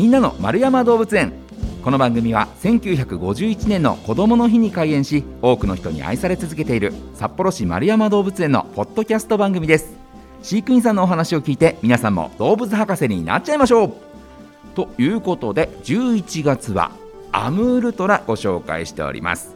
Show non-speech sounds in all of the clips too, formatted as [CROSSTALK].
みんなの丸山動物園。この番組は1951年の子どもの日に開園し多くの人に愛され続けている札幌市丸山動物園のポッドキャスト番組です。飼育員さんのお話を聞いて皆さんも動物博士になっちゃいましょう。ということで11月はアムールトラご紹介しております。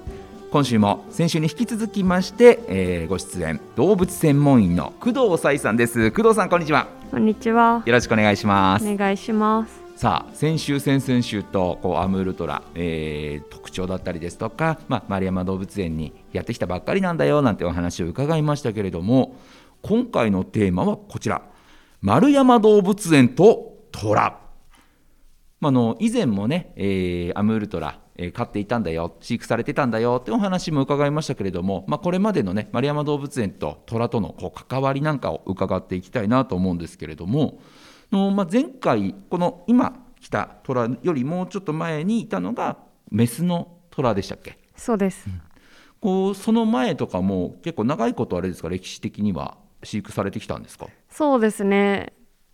今週も先週に引き続きまして、えーご出演動物専門員の工藤沙衣さんです。工藤さんこんにちは。こんにちは。よろしくお願いします。お願いします。さあ先週先々週とこうアムールトラ、えー特徴だったりですとか、まあ、丸山動物園にやってきたばっかりなんだよなんてお話を伺いましたけれども今回のテーマはこちら。丸山動物園と虎まあ、の以前もね、えーアムールトラ、え飼っていたんだよ飼育されてたんだよってお話も伺いましたけれども、まあ、これまでのね丸山動物園と虎とのこう関わりなんかを伺っていきたいなと思うんですけれどもの、まあ、前回この今来た虎よりもうちょっと前にいたのがメスの虎でしたっけ？そうです。こうその前とかも結構長いことあれですか？歴史的には飼育されてきたんですか？そうですね。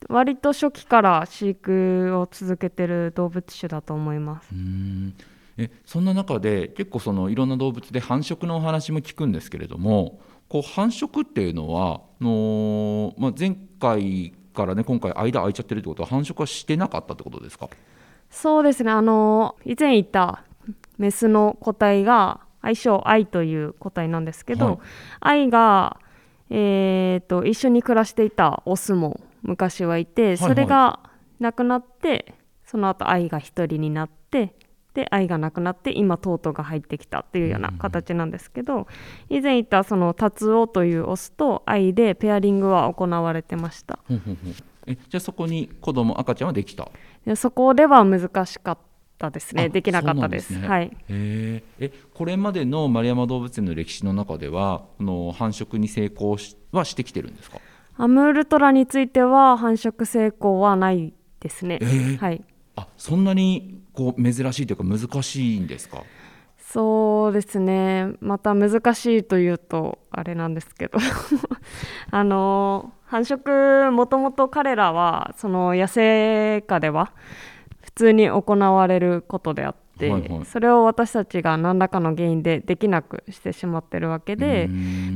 割と初期から飼育を続けてる動物種だと思います。うーんえそんな中で結構そのいろんな動物で繁殖のお話も聞くんですけれどもこう繁殖っていうのはあのーまあ、前回からね今回間空いちゃってるってことは繁殖はしてなかったってことですか？そうですね。あの以前いたメスの個体が愛称愛という個体なんですけど、はい。愛がえー、と一緒に暮らしていたオスも昔はいて、はいそれが亡くなってその後愛が一人になってで愛がなくなって今トートが入ってきたっていうような形なんですけど、以前いたそのタツオというオスと愛でペアリングは行われてました。えじゃあそこに子供赤ちゃんはできた？でそこでは難しかったですあねできなかったです。ね。はい。えこれまでの丸山動物園の歴史の中ではこの繁殖に成功しはしてきてるんですか？アムールトラについては繁殖成功はないですね、えー。はい。あそんなにこう珍しいというか難しいんですか？そうですね。また難しいというとあれなんですけど。[LAUGHS] あの繁殖もともと彼らはその野生下では普通に行われることであって、はいはい。それを私たちが何らかの原因でできなくしてしまってるわけで、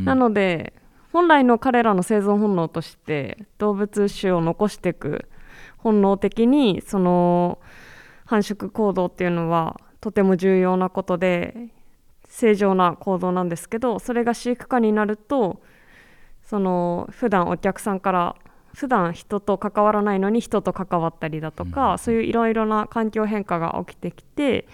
なので本来の彼らの生存本能として動物種を残していく本能的にその繁殖行動っていうのはとても重要なことで正常な行動なんですけどそれが飼育下になるとその普段お客さんから普段人と関わらないのに人と関わったりだとか、そういういろいろな環境変化が起きてきて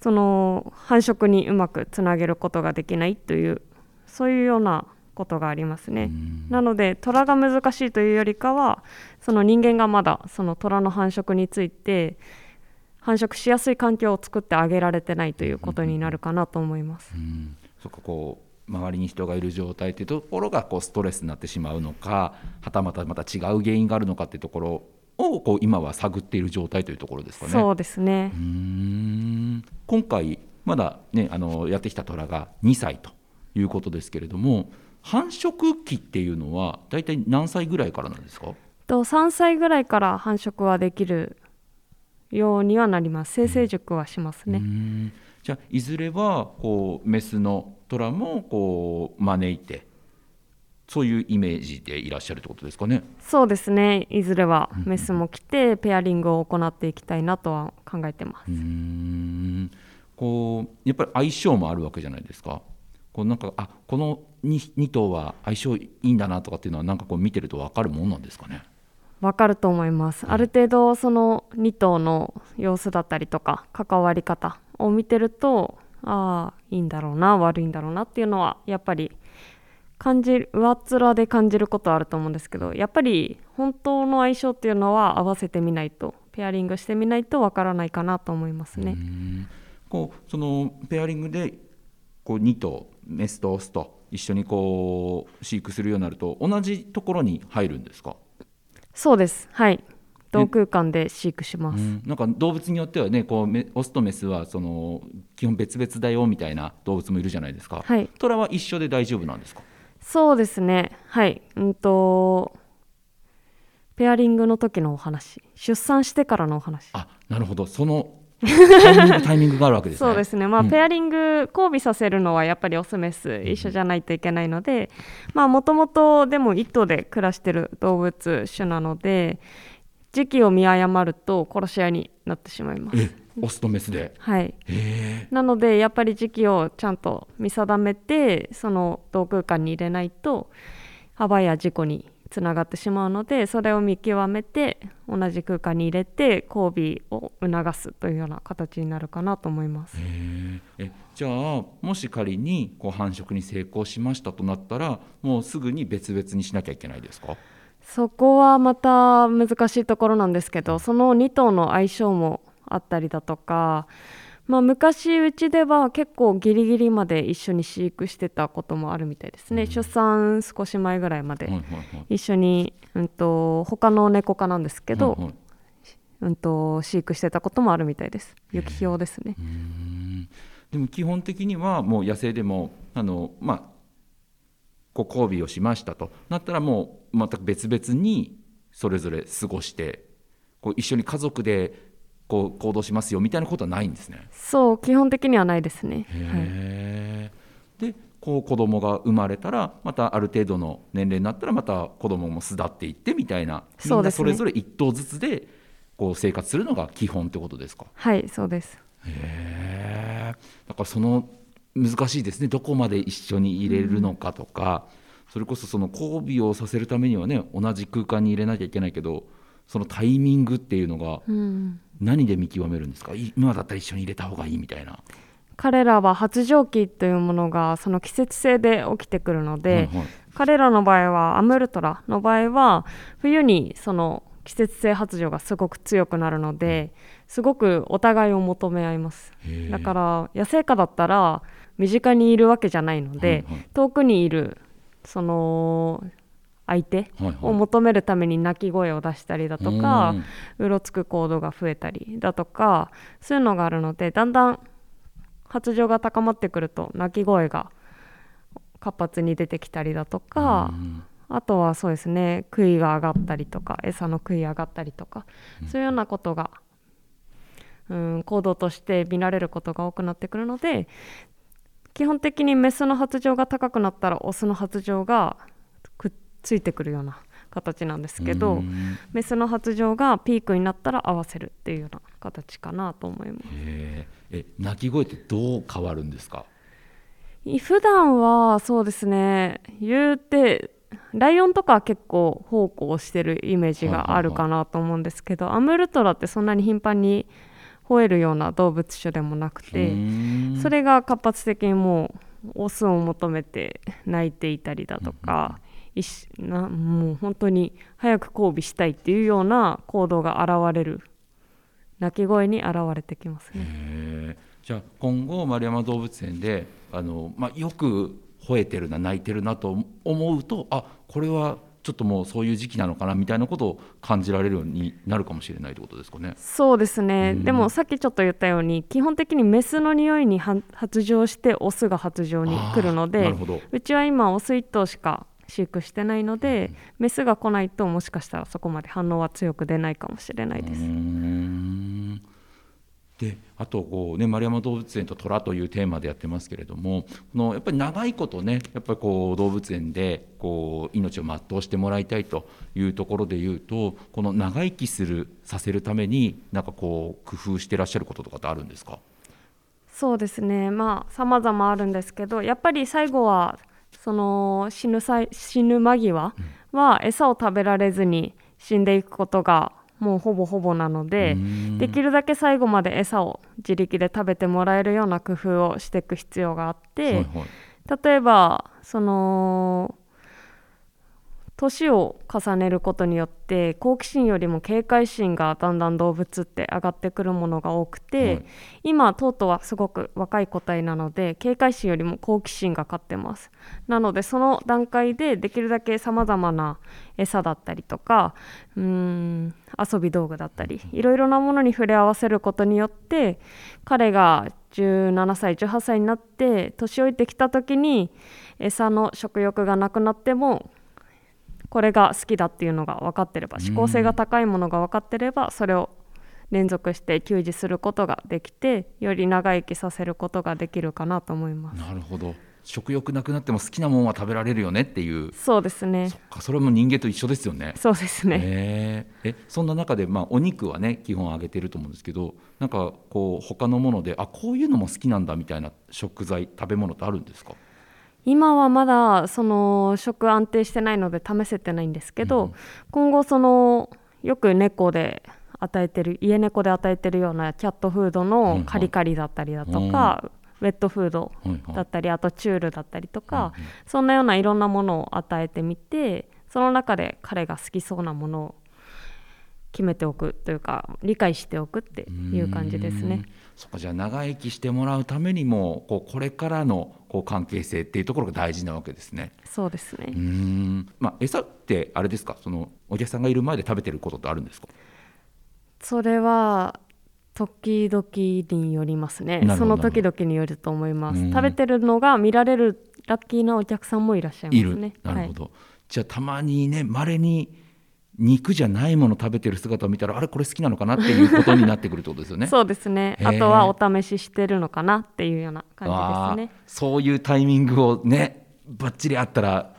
その繁殖にうまくつなげることができないというそういうようなことがありますね。なので虎が難しいというよりかはその人間がまだその虎の繁殖について繁殖しやすい環境を作ってあげられてないということになるかなと思います。うんそっかこう周りに人がいる状態っていうところがこうストレスになってしまうのかはたまたまた違う原因があるのかっていうところをこう今は探っている状態というところですかね。そうですねうーん今回まだねあのやってきた虎が2歳ということですけれども繁殖期っていうのは大体何歳ぐらいからなんですか？と3歳ぐらいから繁殖はできるようにはなります。生成熟はしますね、じゃあいずれはこうメスの虎もこう招いてそういうイメージでいらっしゃるってことですかね。そうですね。いずれはメスも来てペアリングを行っていきたいなとは考えてます。うーん。こうやっぱり相性もあるわけじゃないですか。こうなんかあこの 2, 2頭は相性いいんだなとかっていうのはなんかこう見てると分かるもんなんですかね。わかると思います、ある程度その2頭の様子だったりとか関わり方を見てるとああいいんだろうな悪いんだろうなっていうのはやっぱり感じる上っ面で感じることはあると思うんですけどやっぱり本当の相性っていうのは合わせてみないとペアリングしてみないとわからないかなと思いますね、うこうそのペアリングでこう2頭メスとオスと一緒にこう飼育するようになると同じところに入るんですか？そうです。はい。同空間で飼育します、うん。なんか動物によってはねこうメオスとメスはその基本別々だよみたいな動物もいるじゃないですか。はい。虎は一緒で大丈夫なんですか？そうですね。はい。うんとペアアリングの時のお話。出産してからのお話。あなるほど。その [LAUGHS] タイミングがあるわけですね。そうですね、まあうんペアリング交尾させるのはやっぱりオスメス一緒じゃないといけないのでもともとでも一頭で暮らしてる動物種なので時期を見誤ると殺し合いになってしまいます。えオスとメスで？はい、へなのでやっぱり時期をちゃんと見定めてその同空間に入れないと幅や事故につながってしまうのでそれを見極めて同じ空間に入れて交尾を促すというような形になるかなと思います。ええじゃあもし仮にこう繁殖に成功しましたとなったらもうすぐに別々にしなきゃいけないですか？そこはまた難しいところなんですけどその2頭の相性もあったりだとか、まあ、昔うちでは結構ギリギリまで一緒に飼育してたこともあるみたいですね、出産少し前ぐらいまで一緒に、うん、と他の猫科なんですけど、はいはい。うん、と飼育してたこともあるみたいです。雪ひょうですね。うーん。でも基本的にはもう野生でもあのまあこう交尾をしましたと。なったらもう全く別々にそれぞれ過ごしてこう一緒に家族でこう行動しますよみたいなことはないんですね。そう基本的にはないですね、はい、でこう子供が生まれたらまたある程度の年齢になったらまた子供も巣立っていってみたいなみんなそれぞれ一頭ずつでこう生活するのが基本ってことですか？はい、そうです。へえだからその難しいですね。どこまで一緒に入れるのかとか、それこそその交尾をさせるためにはね同じ空間に入れなきゃいけないけどそのタイミングっていうのがうん。何で見極めるんですか？い今だったら一緒に入れた方がいいみたいな。彼らは発情期というものがその季節性で起きてくるので、はいはい。彼らの場合はアムルトラの場合は冬にその季節性発情がすごく強くなるのですごくお互いを求め合います。だから野生下だったら身近にいるわけじゃないので、はいはい。遠くにいるその相手はいはい。を求めるために鳴き声を出したりだとか、うろつく行動が増えたりだとかそういうのがあるのでだんだん発情が高まってくると鳴き声が活発に出てきたりだとか、うん。あとはそうですね杭が上がったりとか餌の杭上がったりとか、そういうようなことが、うん、行動として見られることが多くなってくるので基本的にメスの発情が高くなったらオスの発情がくっついてくるような形なんですけど、うん。メスの発情がピークになったら合わせるっていうような形かなと思います。へええ鳴き声ってどう変わるんですか？普段はそうですね。言うてライオンとかは結構奉公してるイメージがあるかなと思うんですけど、アムルトラってそんなに頻繁に吠えるような動物種でもなくて、うん。それが活発的にもうオスを求めて鳴いていたりだとか、なもう本当に早く交尾したいっていうような行動が現れる鳴き声に現れてきますね。じゃあ今後丸山動物園であの、まあ、よく吠えてるな泣いてるなと思うとあこれはちょっともうそういう時期なのかなみたいなことを感じられるようになるかもしれないってことですかね。そうですね、うんでもさっきちょっと言ったように基本的にメスの匂いには発情してオスが発情に来るのでるほどうちは今オス1頭しか飼育してないので、メスが来ないともしかしたらそこまで反応は強く出ないかもしれないうです。であとこう、ね、丸山動物園と虎というテーマでやってますけれどもこのやっぱり長いことねやっぱりこう動物園でこう命を全うしてもらいたいというところでいうとこの長生きするさせるためになんかこう工夫してらっしゃることとかってあるんですか？そうですね。まあ様々あるんですけどやっぱり最後はその死ぬ際死ぬ間際は餌を食べられずに死んでいくことがもうほぼほぼなので、できるだけ最後まで餌を自力で食べてもらえるような工夫をしていく必要があって、はいはい。例えばその年を重ねることによって好奇心よりも警戒心がだんだん動物って上がってくるものが多くて、はい今トートはすごく若い個体なので警戒心よりも好奇心が勝ってます。なのでその段階でできるだけさまざまな餌だったりとかうーん遊び道具だったりいろいろなものに触れ合わせることによって彼が17歳18歳になって年老いてきた時に餌の食欲がなくなってもこれが好きだっていうのが分かってれば指向性が高いものが分かってればそれを連続して給仕することができてより長生きさせることができるかなと思います。なるほど。食欲なくなっても好きなもんは食べられるよねっていう。そうですね。そっかそれも人間と一緒ですよね。そうですね、えー、えそんな中で、まあ、お肉はね基本揚げてると思うんですけどなんかこう他のものであこういうのも好きなんだみたいな食材食べ物ってあるんですか？今はまだその食安定してないので試せてないんですけど、うん、今後そのよく猫で与えてる家猫で与えてるようなキャットフードのカリカリだったりだとか、ウェットフードだったり、あとチュールだったりとか、そんなようないろんなものを与えてみてその中で彼が好きそうなものを決めておくというか理解しておくっていう感じですね。そっかじゃあ長生きしてもらうためにもこうこれからのこう関係性っていうところが大事なわけですね。そうですね。うん、まあ餌ってあれですか？そのお客さんがいる前で食べてることってあるんですか？それは時々によりますねその時々によると思います食べてるのが見られるラッキーなお客さんもいらっしゃいますねなるほど、はい、じゃあたまにねまれに肉じゃないもの食べてる姿を見たらあれこれ好きなのかなっていうことになってくるってことですよね。[LAUGHS] そうですね。あとはお試ししてるのかなっていうような感じですね。そういうタイミングをねばっちりあったら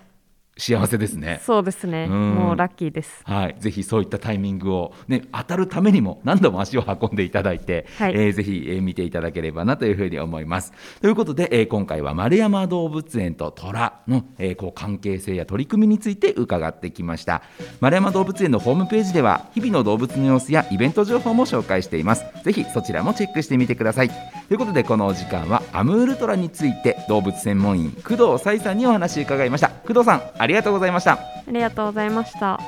幸せですね。そうですね。うもうラッキーです。はい、ぜひそういったタイミングをね当たるためにも何度も足を運んでいただいて、はい、えー、ぜひ、えー、見ていただければなというふうに思います。ということで、えー、今回は丸山動物園と虎の、えー、こう関係性や取り組みについて伺ってきました。丸山動物園のホームページでは日々の動物の様子やイベント情報も紹介しています。ぜひそちらもチェックしてみてください。ということでこのお時間はアムールトラについて動物専門員工藤彩さんにお話を伺いました。工藤さんありがとうございました。ありがとうございました。